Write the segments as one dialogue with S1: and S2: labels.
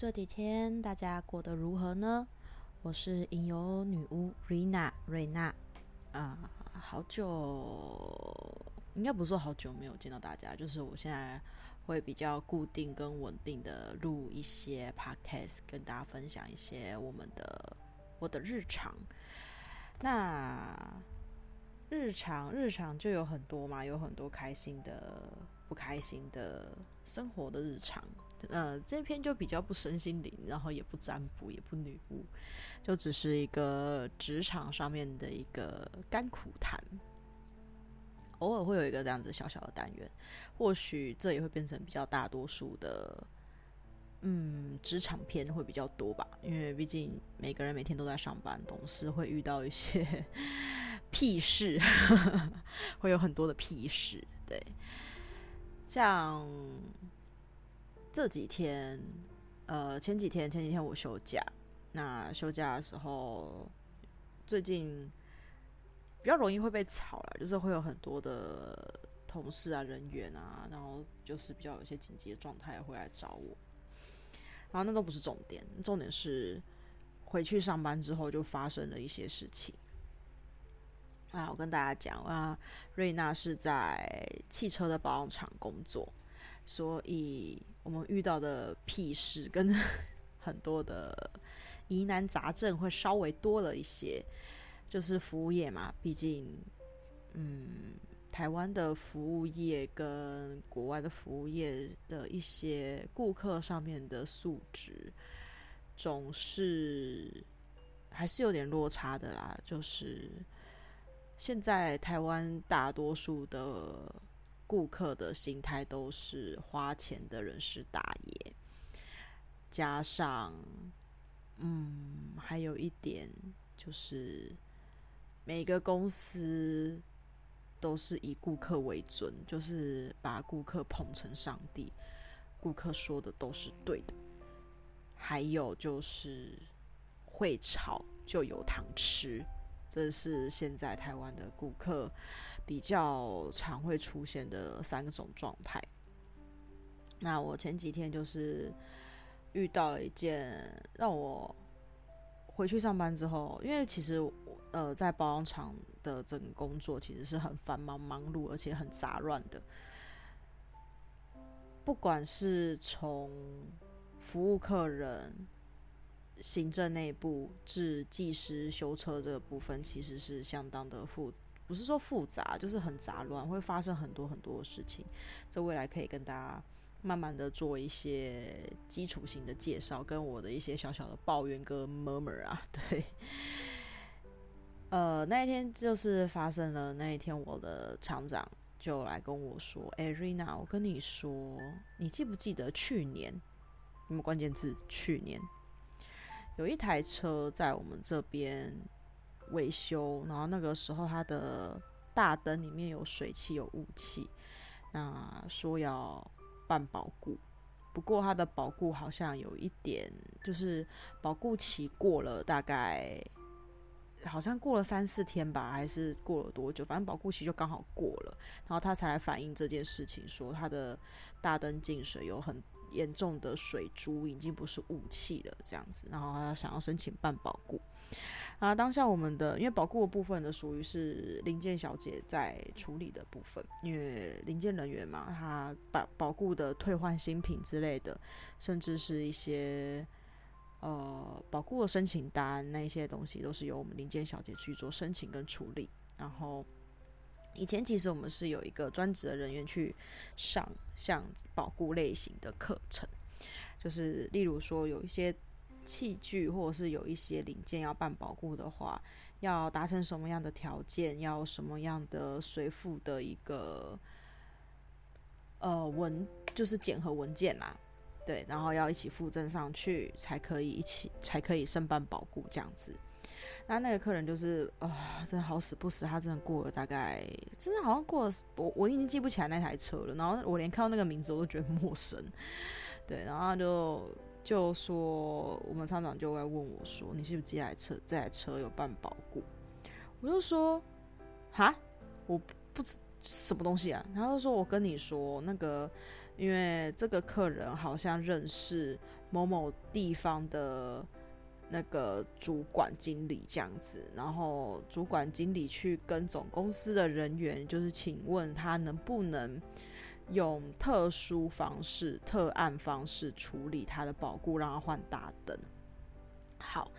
S1: 这几天大家过得如何呢？我是吟游女巫瑞娜瑞娜啊，好久，应该不是好久没有见到大家，就是我现在会比较固定跟稳定的录一些 podcast，跟大家分享一些我们的我的日常。那日常日常就有很多嘛，有很多开心的、不开心的生活的日常。呃，这篇就比较不身心灵，然后也不占卜，也不女巫，就只是一个职场上面的一个甘苦谈。偶尔会有一个这样子小小的单元，或许这也会变成比较大多数的，嗯，职场片会比较多吧。因为毕竟每个人每天都在上班，总是会遇到一些 屁事，会有很多的屁事。对，像。这几天，呃，前几天前几天我休假，那休假的时候，最近比较容易会被吵了，就是会有很多的同事啊、人员啊，然后就是比较有些紧急的状态会来找我，然后那都不是重点，重点是回去上班之后就发生了一些事情。啊，我跟大家讲啊，瑞娜是在汽车的保养厂工作。所以我们遇到的屁事跟很多的疑难杂症会稍微多了一些，就是服务业嘛，毕竟，嗯，台湾的服务业跟国外的服务业的一些顾客上面的素质，总是还是有点落差的啦。就是现在台湾大多数的。顾客的心态都是花钱的人是大爷，加上，嗯，还有一点就是，每个公司都是以顾客为准，就是把顾客捧成上帝，顾客说的都是对的。还有就是会吵就有糖吃。这是现在台湾的顾客比较常会出现的三种状态。那我前几天就是遇到了一件让我回去上班之后，因为其实呃在保养厂的整个工作其实是很繁忙忙碌，而且很杂乱的。不管是从服务客人。行政内部至技师修车这个部分，其实是相当的复，不是说复杂，就是很杂乱，会发生很多很多的事情。这未来可以跟大家慢慢的做一些基础性的介绍，跟我的一些小小的抱怨跟 murmur 啊，对。呃，那一天就是发生了，那一天我的厂长就来跟我说：“哎，Rina，我跟你说，你记不记得去年？什么关键字？去年。”有一台车在我们这边维修，然后那个时候它的大灯里面有水汽、有雾气，那说要办保固，不过它的保固好像有一点，就是保固期过了，大概好像过了三四天吧，还是过了多久？反正保固期就刚好过了，然后他才来反映这件事情，说他的大灯进水有很。严重的水珠已经不是雾气了，这样子，然后他想要申请办保固啊，当下我们的因为保固的部分呢，属于是零件小姐在处理的部分，因为零件人员嘛，他保保固的退换新品之类的，甚至是一些呃保固的申请单那一些东西，都是由我们零件小姐去做申请跟处理，然后。以前其实我们是有一个专职的人员去上像保固类型的课程，就是例如说有一些器具或者是有一些零件要办保固的话，要达成什么样的条件，要什么样的随附的一个呃文，就是检核文件啦，对，然后要一起附赠上去才可以一起才可以申办保固这样子。那那个客人就是啊、真的好死不死，他真的过了大概，真的好像过了，我我已经记不起来那台车了。然后我连看到那个名字我都觉得陌生，对，然后就就说，我们厂长就会问我说，你是不是这台车这台车有办保固？我就说，哈，我不知什么东西啊。然后就说我跟你说那个。因为这个客人好像认识某某地方的那个主管经理这样子，然后主管经理去跟总公司的人员，就是请问他能不能用特殊方式、特案方式处理他的保固，让他换大灯。好，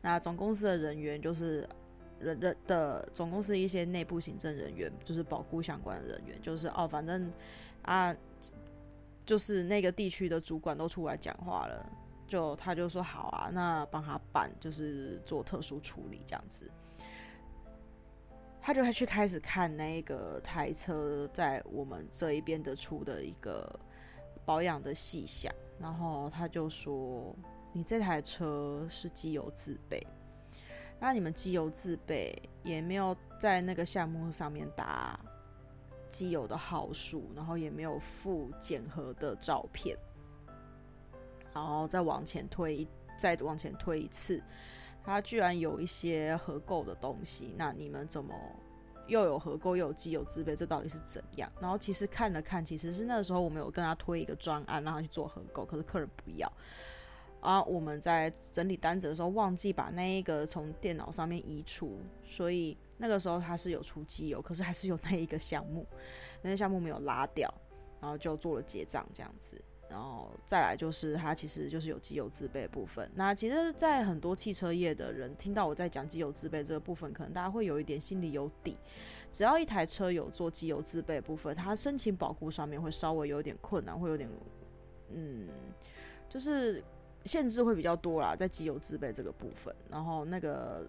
S1: 那总公司的人员就是人人的总公司一些内部行政人员，就是保固相关的人员，就是哦，反正啊，就是那个地区的主管都出来讲话了，就他就说好啊，那帮他办，就是做特殊处理这样子。他就会去开始看那个台车在我们这一边的出的一个保养的细项，然后他就说。你这台车是机油自备，那你们机油自备也没有在那个项目上面打机油的号数，然后也没有附检核的照片，然后再往前推，再往前推一次，它居然有一些合购的东西，那你们怎么又有合购又有机油自备？这到底是怎样？然后其实看了看，其实是那个时候我们有跟他推一个专案，让他去做合购，可是客人不要。啊，我们在整理单子的时候忘记把那一个从电脑上面移除，所以那个时候他是有出机油，可是还是有那一个项目，那个项目没有拉掉，然后就做了结账这样子。然后再来就是它其实就是有机油自备部分。那其实，在很多汽车业的人听到我在讲机油自备这个部分，可能大家会有一点心里有底。只要一台车有做机油自备部分，它申请保固上面会稍微有点困难，会有点嗯，就是。限制会比较多啦，在机油自备这个部分，然后那个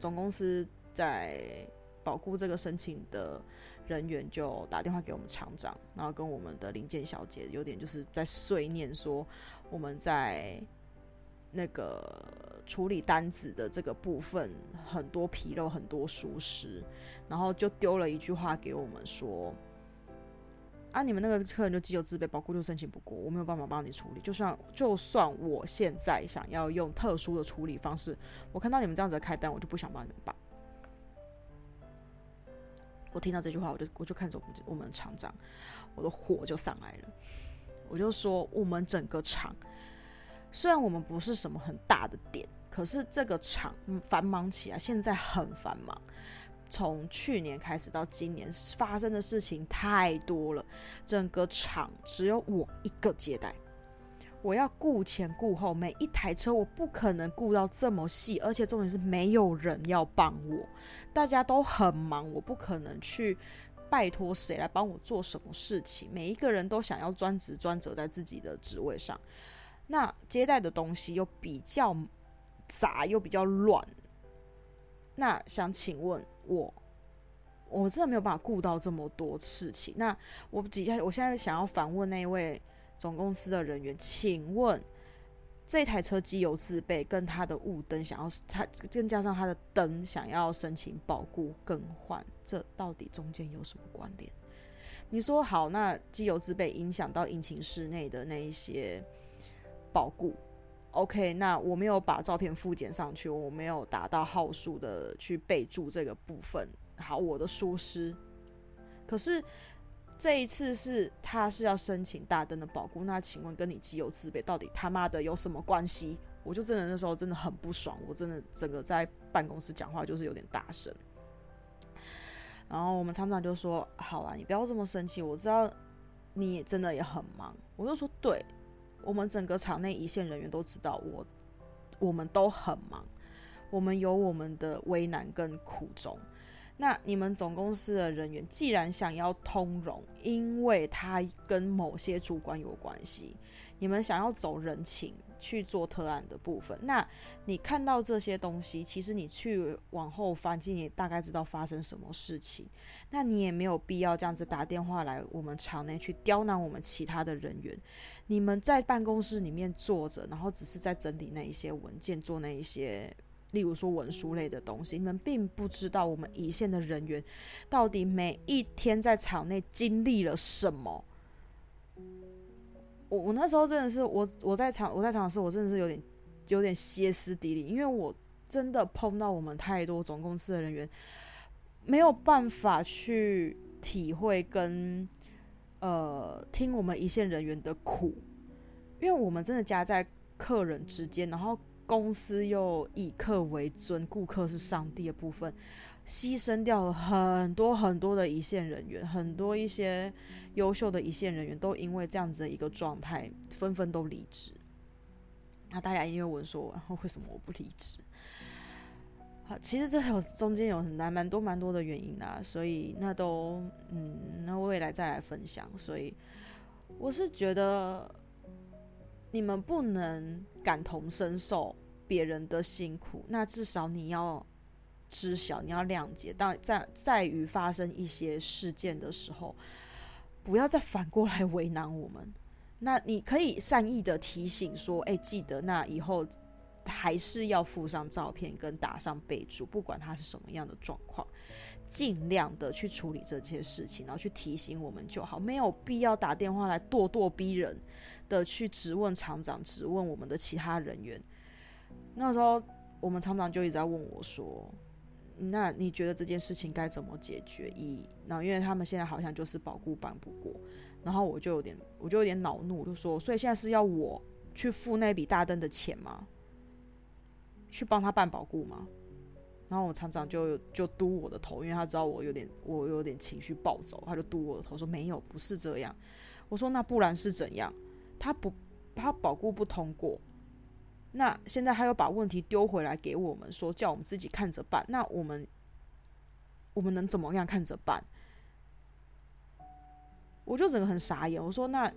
S1: 总公司在保固这个申请的人员就打电话给我们厂长，然后跟我们的零件小姐有点就是在碎念说我们在那个处理单子的这个部分很多纰漏，很多疏失，然后就丢了一句话给我们说。啊！你们那个客人就机油自备，保固就申请不过，我没有办法帮你处理。就算就算我现在想要用特殊的处理方式，我看到你们这样子的开单，我就不想帮你们办。我听到这句话，我就我就看着我们我们厂长，我的火就上来了。我就说，我们整个厂虽然我们不是什么很大的点，可是这个厂繁忙起来，现在很繁忙。从去年开始到今年发生的事情太多了，整个厂只有我一个接待，我要顾前顾后，每一台车我不可能顾到这么细，而且重点是没有人要帮我，大家都很忙，我不可能去拜托谁来帮我做什么事情，每一个人都想要专职专责在自己的职位上，那接待的东西又比较杂又比较乱。那想请问我，我真的没有办法顾到这么多事情。那我底下，我现在想要反问那一位总公司的人员，请问这台车机油自备，跟它的雾灯想要它，更加上它的灯想要申请保固更换，这到底中间有什么关联？你说好，那机油自备影响到引擎室内的那一些保固。OK，那我没有把照片附检上去，我没有达到号数的去备注这个部分。好，我的疏失。可是这一次是他是要申请大灯的保固，那请问跟你机油自备到底他妈的有什么关系？我就真的那时候真的很不爽，我真的整个在办公室讲话就是有点大声。然后我们厂长就说：“好啦，你不要这么生气，我知道你真的也很忙。”我就说：“对。”我们整个厂内一线人员都知道我，我们都很忙，我们有我们的为难跟苦衷。那你们总公司的人员既然想要通融，因为他跟某些主管有关系，你们想要走人情。去做特案的部分，那你看到这些东西，其实你去往后翻，其实你大概知道发生什么事情。那你也没有必要这样子打电话来我们厂内去刁难我们其他的人员。你们在办公室里面坐着，然后只是在整理那一些文件，做那一些，例如说文书类的东西。你们并不知道我们一线的人员到底每一天在场内经历了什么。我我那时候真的是我我在场我在场的时候，我真的是有点有点歇斯底里，因为我真的碰到我们太多总公司的人员，没有办法去体会跟呃听我们一线人员的苦，因为我们真的夹在客人之间，然后公司又以客为尊，顾客是上帝的部分，牺牲掉了很多很多的一线人员，很多一些优秀的一线人员都因为这样子的一个状态，纷纷都离职。那大家一定会问说，然后为什么我不离职？好，其实这有中间有很难蛮多蛮多的原因啊，所以那都嗯，那未来再来分享。所以我是觉得你们不能感同身受别人的辛苦，那至少你要知晓，你要谅解。到在在于发生一些事件的时候，不要再反过来为难我们。那你可以善意的提醒说：“哎，记得那以后。”还是要附上照片跟打上备注，不管他是什么样的状况，尽量的去处理这些事情，然后去提醒我们就好，没有必要打电话来咄咄逼人的去质问厂长，质问我们的其他人员。那时候我们厂长就一直在问我说：“那你觉得这件事情该怎么解决？”一，然后因为他们现在好像就是保固办不过，然后我就有点，我就有点恼怒，就说：“所以现在是要我去付那笔大灯的钱吗？”去帮他办保固吗？然后我厂长就就嘟我的头，因为他知道我有点我有点情绪暴走，他就嘟我的头说没有，不是这样。我说那不然是怎样？他不他保固不通过，那现在他又把问题丢回来给我们，说叫我们自己看着办。那我们我们能怎么样看着办？我就整个很傻眼。我说那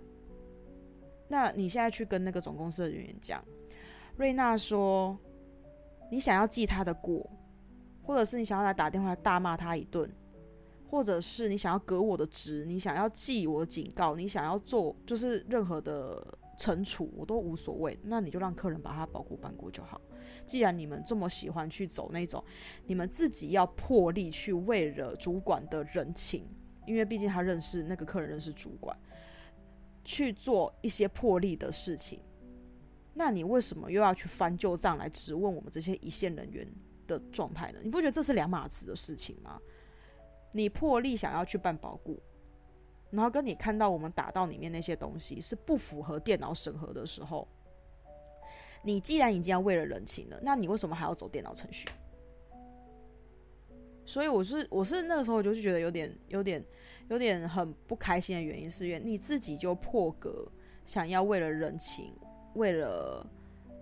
S1: 那你现在去跟那个总公司的人员讲，瑞娜说。你想要记他的过，或者是你想要来打电话来大骂他一顿，或者是你想要革我的职，你想要记我的警告，你想要做就是任何的惩处，我都无所谓。那你就让客人把他保护办过就好。既然你们这么喜欢去走那种，你们自己要破例去为了主管的人情，因为毕竟他认识那个客人认识主管，去做一些破例的事情。那你为什么又要去翻旧账来质问我们这些一线人员的状态呢？你不觉得这是两码子的事情吗？你破例想要去办保固，然后跟你看到我们打到里面那些东西是不符合电脑审核的时候，你既然已经要为了人情了，那你为什么还要走电脑程序？所以我是我是那个时候我就觉得有点有点有点很不开心的原因是因为你自己就破格想要为了人情。为了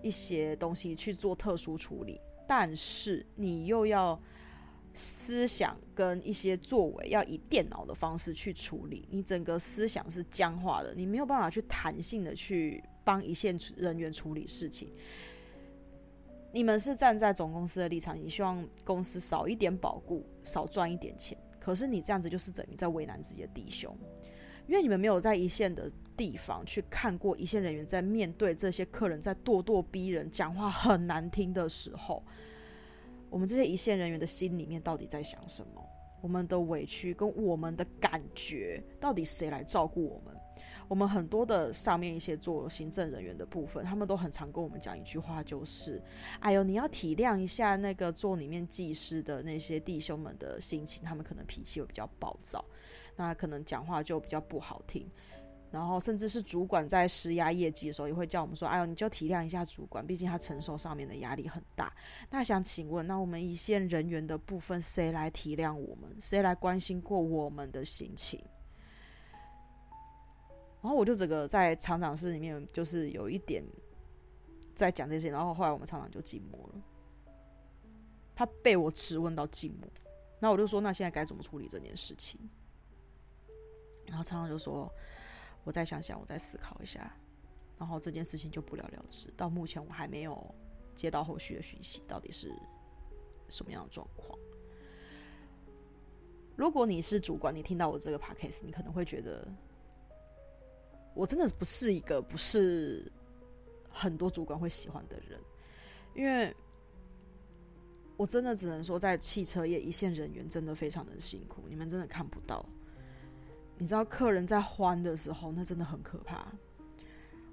S1: 一些东西去做特殊处理，但是你又要思想跟一些作为要以电脑的方式去处理，你整个思想是僵化的，你没有办法去弹性的去帮一线人员处理事情。你们是站在总公司的立场，你希望公司少一点保固，少赚一点钱，可是你这样子就是等于在为难自己的弟兄。因为你们没有在一线的地方去看过一线人员在面对这些客人在咄咄逼人、讲话很难听的时候，我们这些一线人员的心里面到底在想什么？我们的委屈跟我们的感觉，到底谁来照顾我们？我们很多的上面一些做行政人员的部分，他们都很常跟我们讲一句话，就是：“哎呦，你要体谅一下那个做里面技师的那些弟兄们的心情，他们可能脾气会比较暴躁。”那可能讲话就比较不好听，然后甚至是主管在施压业绩的时候，也会叫我们说：“哎呦，你就体谅一下主管，毕竟他承受上面的压力很大。”那想请问，那我们一线人员的部分，谁来体谅我们？谁来关心过我们的心情？然后我就整个在厂长室里面，就是有一点在讲这些，然后后来我们厂长就静默了，他被我质问到静默，那我就说：“那现在该怎么处理这件事情？”然后厂长就说：“我再想想，我再思考一下。”然后这件事情就不了了之。到目前我还没有接到后续的讯息，到底是什么样的状况？如果你是主管，你听到我这个 podcast，你可能会觉得我真的不是一个不是很多主管会喜欢的人，因为我真的只能说，在汽车业一线人员真的非常的辛苦，你们真的看不到。你知道客人在欢的时候，那真的很可怕。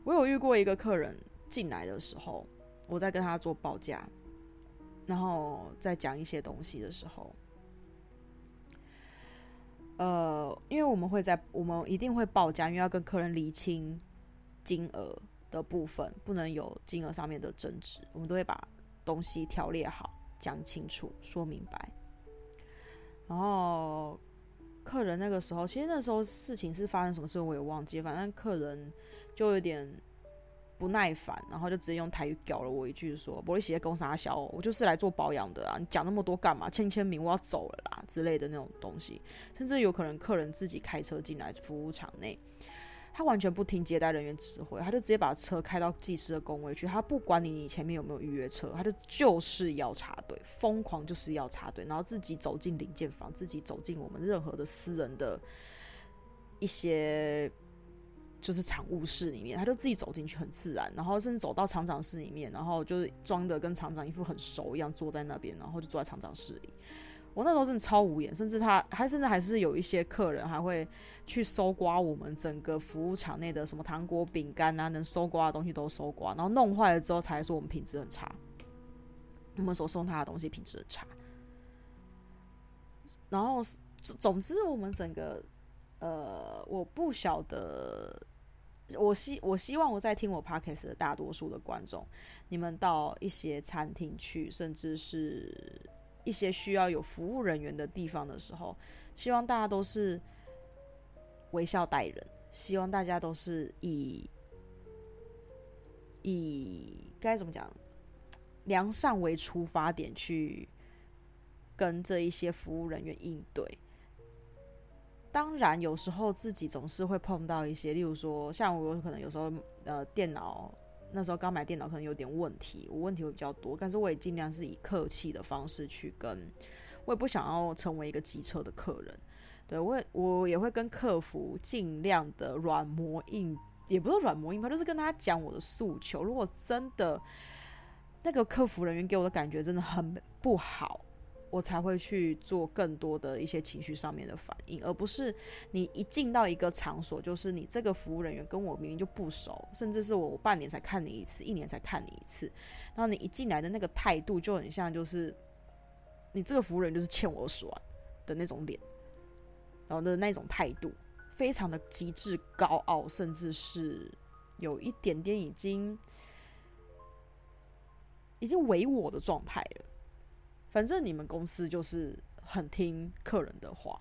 S1: 我有遇过一个客人进来的时候，我在跟他做报价，然后在讲一些东西的时候，呃，因为我们会在我们一定会报价，因为要跟客人厘清金额的部分，不能有金额上面的争执，我们都会把东西条列好，讲清楚，说明白。然后客人那个时候，其实那时候事情是发生什么事我也忘记，反正客人就有点。不耐烦，然后就直接用台语屌了我一句说，玻璃鞋公司阿小，我就是来做保养的啊，你讲那么多干嘛？签签名，我要走了啦之类的那种东西，甚至有可能客人自己开车进来服务场内，他完全不听接待人员指挥，他就直接把车开到技师的工位去，他不管你你前面有没有预约车，他就就是要插队，疯狂就是要插队，然后自己走进零件房，自己走进我们任何的私人的一些。就是厂务室里面，他就自己走进去，很自然，然后甚至走到厂长室里面，然后就是装的跟厂长一副很熟一样，坐在那边，然后就坐在厂长室里。我那时候真的超无言，甚至他还甚至还是有一些客人还会去搜刮我们整个服务场内的什么糖果、饼干啊，能搜刮的东西都搜刮，然后弄坏了之后才说我们品质很差，我们所送他的东西品质很差。然后总之我们整个。呃，我不晓得，我希我希望我在听我 podcast 的大多数的观众，你们到一些餐厅去，甚至是一些需要有服务人员的地方的时候，希望大家都是微笑待人，希望大家都是以以该怎么讲，良善为出发点去跟这一些服务人员应对。当然，有时候自己总是会碰到一些，例如说，像我有可能有时候，呃，电脑那时候刚买电脑可能有点问题，我问题会比较多，但是我也尽量是以客气的方式去跟，我也不想要成为一个机车的客人，对，我也我也会跟客服尽量的软磨硬，也不是软磨硬泡，就是跟他讲我的诉求。如果真的那个客服人员给我的感觉真的很不好。我才会去做更多的一些情绪上面的反应，而不是你一进到一个场所，就是你这个服务人员跟我明明就不熟，甚至是我半年才看你一次，一年才看你一次，然后你一进来的那个态度就很像，就是你这个服务人就是欠我二十万的那种脸，然后的那种态度，非常的极致高傲，甚至是有一点点已经已经唯我的状态了。反正你们公司就是很听客人的话，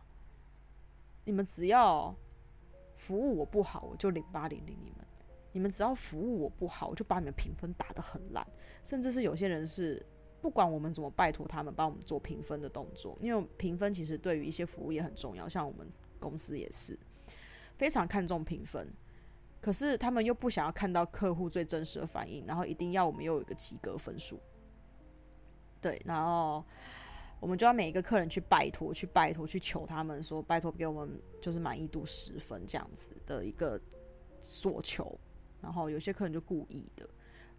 S1: 你们只要服务我不好，我就零八零零你们；你们只要服务我不好，我就把你们评分打得很烂。甚至是有些人是不管我们怎么拜托他们帮我们做评分的动作，因为评分其实对于一些服务也很重要，像我们公司也是非常看重评分。可是他们又不想要看到客户最真实的反应，然后一定要我们又有一个及格分数。对，然后我们就要每一个客人去拜托，去拜托，去求他们说，拜托给我们就是满意度十分这样子的一个索求。然后有些客人就故意的，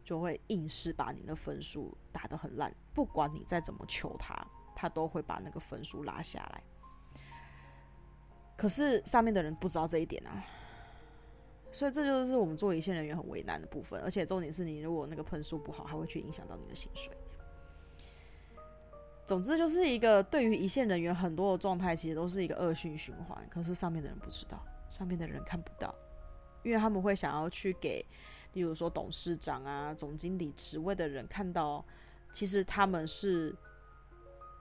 S1: 就会硬是把你的分数打得很烂，不管你再怎么求他，他都会把那个分数拉下来。可是上面的人不知道这一点啊，所以这就是我们做一线人员很为难的部分。而且重点是你如果那个分数不好，还会去影响到你的薪水。总之就是一个对于一线人员很多的状态，其实都是一个恶性循环。可是上面的人不知道，上面的人看不到，因为他们会想要去给，例如说董事长啊、总经理职位的人看到，其实他们是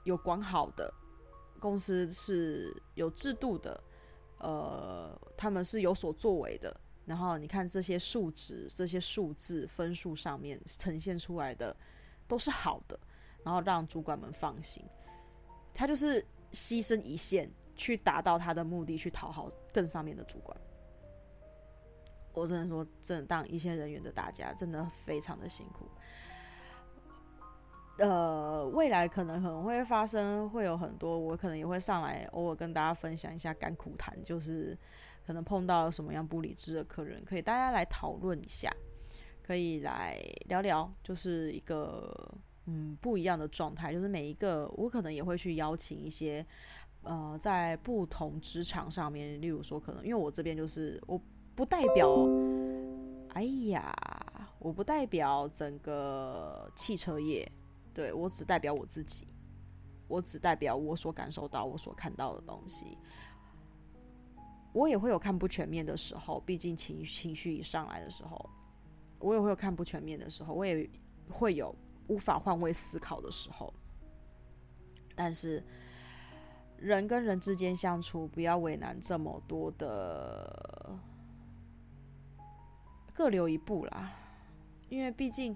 S1: 有管好的，公司是有制度的，呃，他们是有所作为的。然后你看这些数值、这些数字、分数上面呈现出来的都是好的。然后让主管们放心，他就是牺牲一线去达到他的目的，去讨好更上面的主管。我只能说，真的当一线人员的大家真的非常的辛苦。呃，未来可能可能会发生，会有很多，我可能也会上来偶尔跟大家分享一下甘苦谈，就是可能碰到什么样不理智的客人，可以大家来讨论一下，可以来聊聊，就是一个。嗯，不一样的状态，就是每一个我可能也会去邀请一些，呃，在不同职场上面，例如说可能因为我这边就是我不代表，哎呀，我不代表整个汽车业，对，我只代表我自己，我只代表我所感受到、我所看到的东西。我也会有看不全面的时候，毕竟情情绪一上来的时候，我也会有看不全面的时候，我也会有无法换位思考的时候。但是，人跟人之间相处，不要为难这么多的，各留一步啦。因为毕竟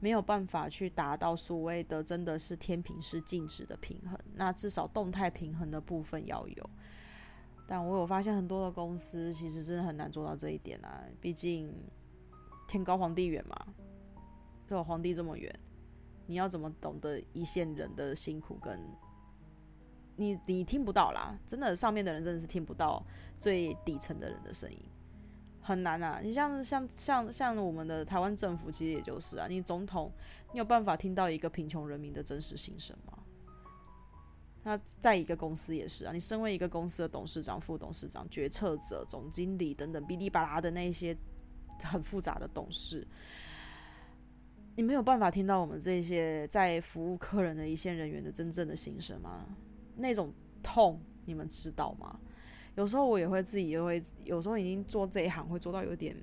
S1: 没有办法去达到所谓的真的是天平是静止的平衡，那至少动态平衡的部分要有。但我有发现很多的公司其实真的很难做到这一点啊，毕竟天高皇帝远嘛，对吧？皇帝这么远，你要怎么懂得一线人的辛苦跟你你听不到啦，真的上面的人真的是听不到最底层的人的声音，很难啊。你像像像像我们的台湾政府，其实也就是啊，你总统你有办法听到一个贫穷人民的真实心声吗？那在一个公司也是啊，你身为一个公司的董事长、副董事长、决策者、总经理等等，哔哩吧啦的那些很复杂的董事，你没有办法听到我们这些在服务客人的一线人员的真正的心声吗？那种痛，你们知道吗？有时候我也会自己，也会有时候已经做这一行，会做到有点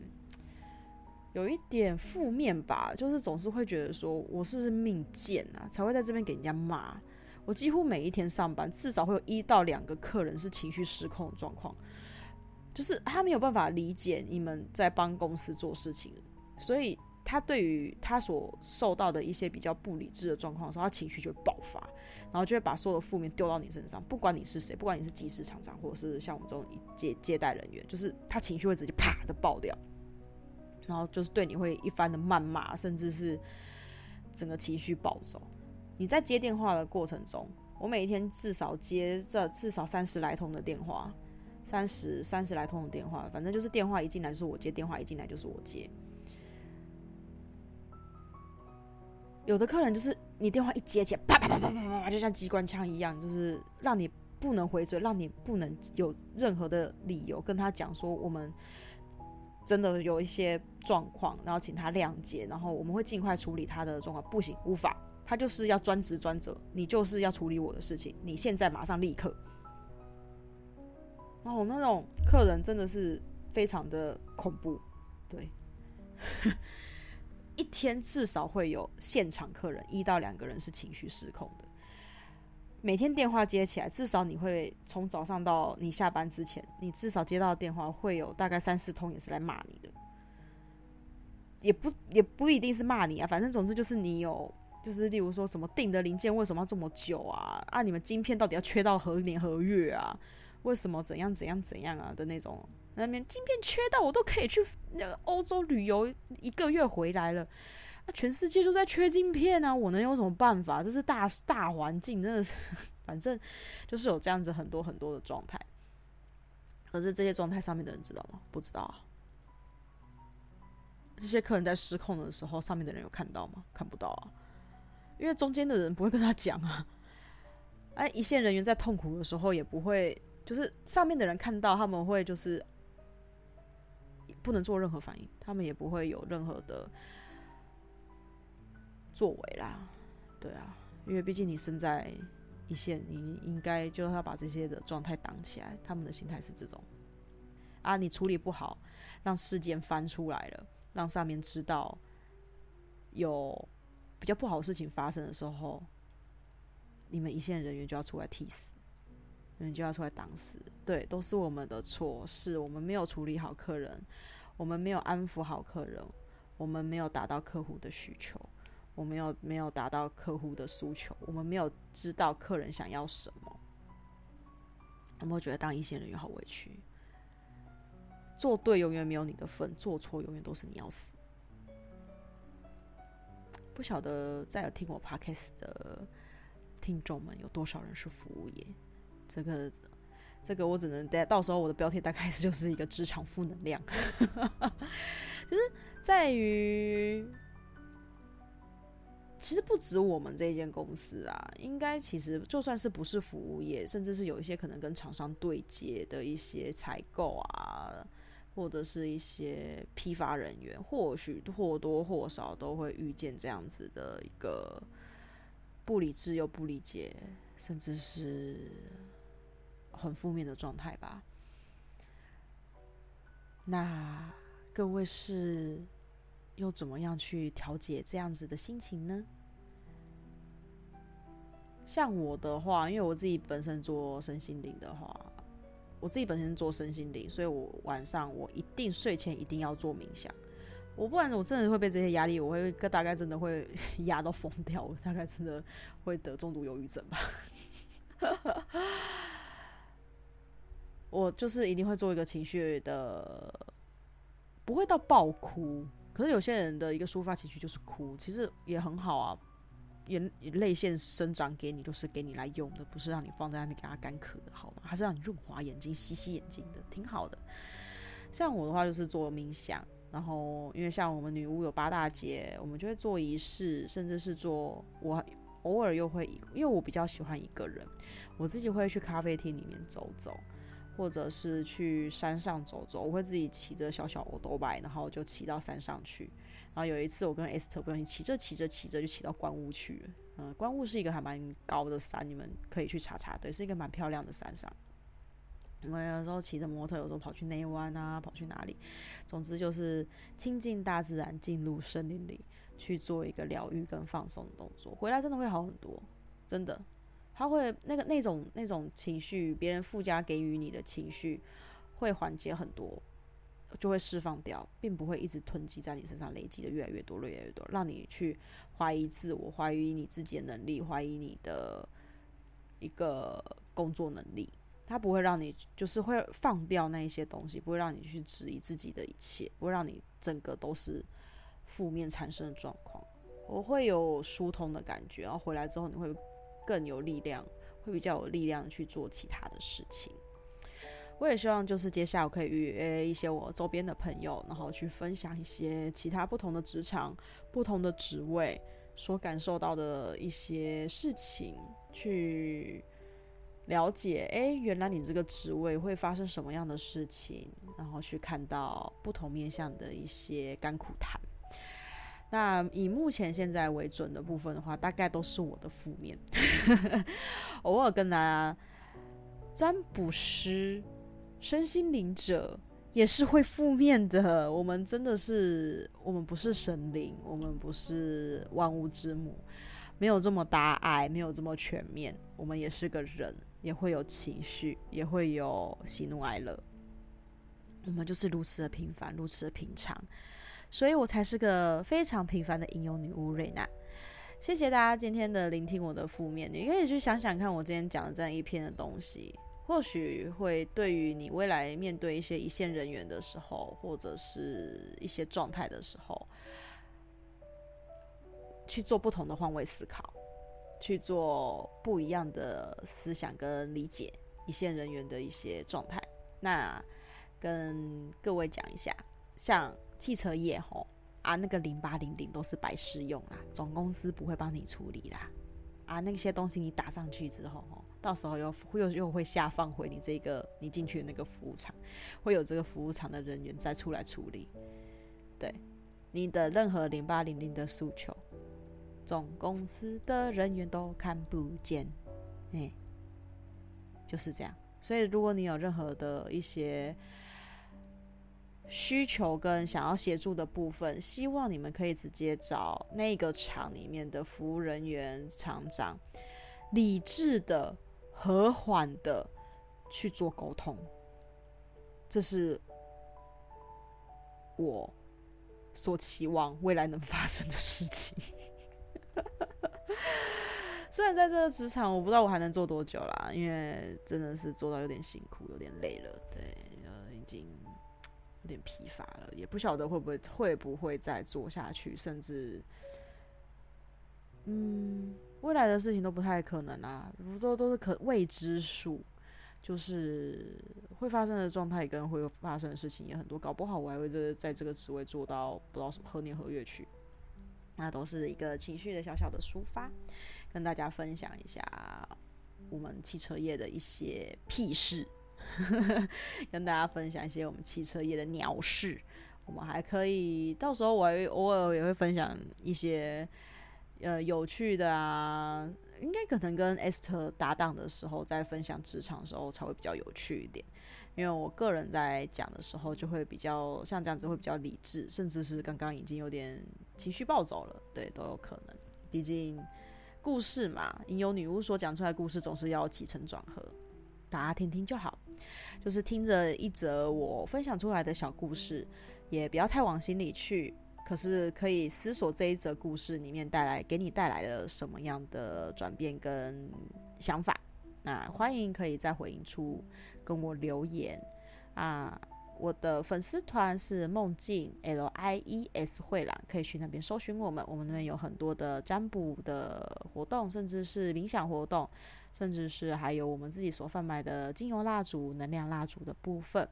S1: 有一点负面吧，就是总是会觉得说我是不是命贱啊，才会在这边给人家骂。我几乎每一天上班，至少会有一到两个客人是情绪失控的状况，就是他没有办法理解你们在帮公司做事情，所以他对于他所受到的一些比较不理智的状况的时候，他情绪就会爆发，然后就会把所有的负面丢到你身上，不管你是谁，不管你是机师厂长，或者是像我们这种接接待人员，就是他情绪会直接啪的爆掉，然后就是对你会一番的谩骂，甚至是整个情绪暴走。你在接电话的过程中，我每一天至少接这至少三十来通的电话，三十三十来通的电话，反正就是电话一进来就是我接，电话一进来就是我接。有的客人就是你电话一接起来，啪啪啪啪啪啪啪，就像机关枪一样，就是让你不能回嘴，让你不能有任何的理由跟他讲说我们真的有一些状况，然后请他谅解，然后我们会尽快处理他的状况。不行，无法。他就是要专职专责，你就是要处理我的事情，你现在马上立刻。然后那种客人真的是非常的恐怖，对，一天至少会有现场客人一到两个人是情绪失控的。每天电话接起来，至少你会从早上到你下班之前，你至少接到电话会有大概三四通也是来骂你的，也不也不一定是骂你啊，反正总之就是你有。就是例如说什么订的零件为什么要这么久啊？啊，你们晶片到底要缺到何年何月啊？为什么怎样怎样怎样啊的那种？那边晶片缺到我都可以去那个欧洲旅游一个月回来了，啊，全世界都在缺晶片啊，我能有什么办法？这是大大环境，真的是，反正就是有这样子很多很多的状态。可是这些状态上面的人知道吗？不知道啊。这些客人在失控的时候，上面的人有看到吗？看不到啊。因为中间的人不会跟他讲啊，哎，一线人员在痛苦的时候也不会，就是上面的人看到他们会就是不能做任何反应，他们也不会有任何的作为啦，对啊，因为毕竟你身在一线，你应该就是要把这些的状态挡起来，他们的心态是这种啊，你处理不好，让事件翻出来了，让上面知道有。比较不好的事情发生的时候，你们一线人员就要出来替死，你就要出来挡死。对，都是我们的错，是我们没有处理好客人，我们没有安抚好客人，我们没有达到客户的需求，我们没有没有达到客户的诉求，我们没有知道客人想要什么。有没有觉得当一线人员好委屈？做对永远没有你的份，做错永远都是你要死。不晓得在有听我 podcast 的听众们有多少人是服务业？这个，这个我只能待到时候我的标题大概就是一个职场负能量，就是在于，其实不止我们这间公司啊，应该其实就算是不是服务业，甚至是有一些可能跟厂商对接的一些采购啊。或者是一些批发人员，或许或多或少都会遇见这样子的一个不理智又不理解，甚至是很负面的状态吧。那各位是又怎么样去调节这样子的心情呢？像我的话，因为我自己本身做身心灵的话，我自己本身做身心灵，所以我晚上我一定睡前一定要做冥想。我不然我真的会被这些压力，我会大概真的会 压到疯掉，我大概真的会得重度忧郁症吧。我就是一定会做一个情绪的，不会到爆哭。可是有些人的一个抒发情绪就是哭，其实也很好啊。眼泪腺生长给你，就是给你来用的，不是让你放在那边给他干咳的，好吗？还是让你润滑眼睛、洗洗眼睛的，挺好的。像我的话，就是做冥想。然后，因为像我们女巫有八大节，我们就会做仪式，甚至是做我偶尔又会，因为我比较喜欢一个人，我自己会去咖啡厅里面走走，或者是去山上走走。我会自己骑着小小欧兜拜，然后就骑到山上去。然后有一次，我跟 Esther 不小心骑着骑着骑着就骑到关雾去了。嗯，关雾是一个还蛮高的山，你们可以去查查，对，是一个蛮漂亮的山上。我们有时候骑着摩托，有时候跑去内湾啊，跑去哪里？总之就是亲近大自然，进入森林里去做一个疗愈跟放松的动作，回来真的会好很多，真的。他会那个那种那种情绪，别人附加给予你的情绪，会缓解很多，就会释放掉，并不会一直囤积在你身上，累积的越来越多，越来越多，让你去怀疑自我，怀疑你自己的能力，怀疑你的一个工作能力。他不会让你，就是会放掉那一些东西，不会让你去质疑自己的一切，不会让你整个都是负面产生的状况。我会有疏通的感觉，然后回来之后你会更有力量，会比较有力量去做其他的事情。我也希望就是接下来我可以预约一些我周边的朋友，然后去分享一些其他不同的职场、不同的职位所感受到的一些事情去。了解，诶，原来你这个职位会发生什么样的事情，然后去看到不同面向的一些甘苦谈。那以目前现在为准的部分的话，大概都是我的负面。偶尔跟大家占卜师、身心灵者也是会负面的。我们真的是，我们不是神灵，我们不是万物之母，没有这么大爱，没有这么全面。我们也是个人。也会有情绪，也会有喜怒哀乐。我们就是如此的平凡，如此的平常，所以我才是个非常平凡的吟游女巫瑞娜。谢谢大家今天的聆听，我的负面，你可以去想想看，我今天讲的这样一篇的东西，或许会对于你未来面对一些一线人员的时候，或者是一些状态的时候，去做不同的换位思考。去做不一样的思想跟理解一线人员的一些状态。那跟各位讲一下，像汽车业吼啊，那个零八零零都是白试用啦，总公司不会帮你处理啦。啊，那些东西你打上去之后吼，到时候又又又会下放回你这个你进去的那个服务厂，会有这个服务厂的人员再出来处理。对，你的任何零八零零的诉求。总公司的人员都看不见，哎，就是这样。所以，如果你有任何的一些需求跟想要协助的部分，希望你们可以直接找那个厂里面的服务人员、厂长，理智的、和缓的去做沟通。这是我所期望未来能发生的事情。虽然在这个职场，我不知道我还能做多久啦，因为真的是做到有点辛苦，有点累了，对，呃，已经有点疲乏了，也不晓得会不会会不会再做下去，甚至，嗯，未来的事情都不太可能啊，都都是可未知数，就是会发生的状态跟会发生的事情也很多，搞不好我还会这在这个职位做到不知道什么何年何月去。那都是一个情绪的小小的抒发，跟大家分享一下我们汽车业的一些屁事，跟大家分享一些我们汽车业的鸟事。我们还可以到时候我还偶尔也会分享一些呃有趣的啊，应该可能跟 Esther 搭档的时候，在分享职场的时候才会比较有趣一点。因为我个人在讲的时候，就会比较像这样子，会比较理智，甚至是刚刚已经有点情绪暴走了，对，都有可能。毕竟故事嘛，吟游女巫所讲出来故事总是要起承转合，大家听听就好，就是听着一则我分享出来的小故事，也不要太往心里去。可是可以思索这一则故事里面带来给你带来了什么样的转变跟想法。那欢迎可以在回应处跟我留言啊！我的粉丝团是梦境 L I E S 会啦，可以去那边搜寻我们。我们那边有很多的占卜的活动，甚至是冥想活动，甚至是还有我们自己所贩卖的精油蜡烛、能量蜡烛的部分。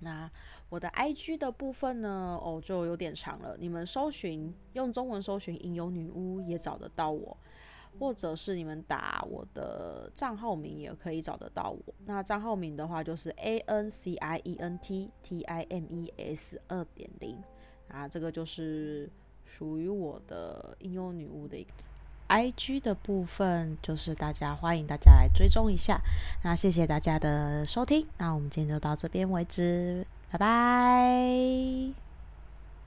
S1: 那我的 IG 的部分呢？哦，就有点长了。你们搜寻用中文搜寻“吟游女巫”也找得到我。或者是你们打我的账号名也可以找得到我。那账号名的话就是 A N C I E N T T I M E S 二点零啊，这个就是属于我的吟游女巫的一个 I G 的部分，就是大家欢迎大家来追踪一下。那谢谢大家的收听，那我们今天就到这边为止，拜拜。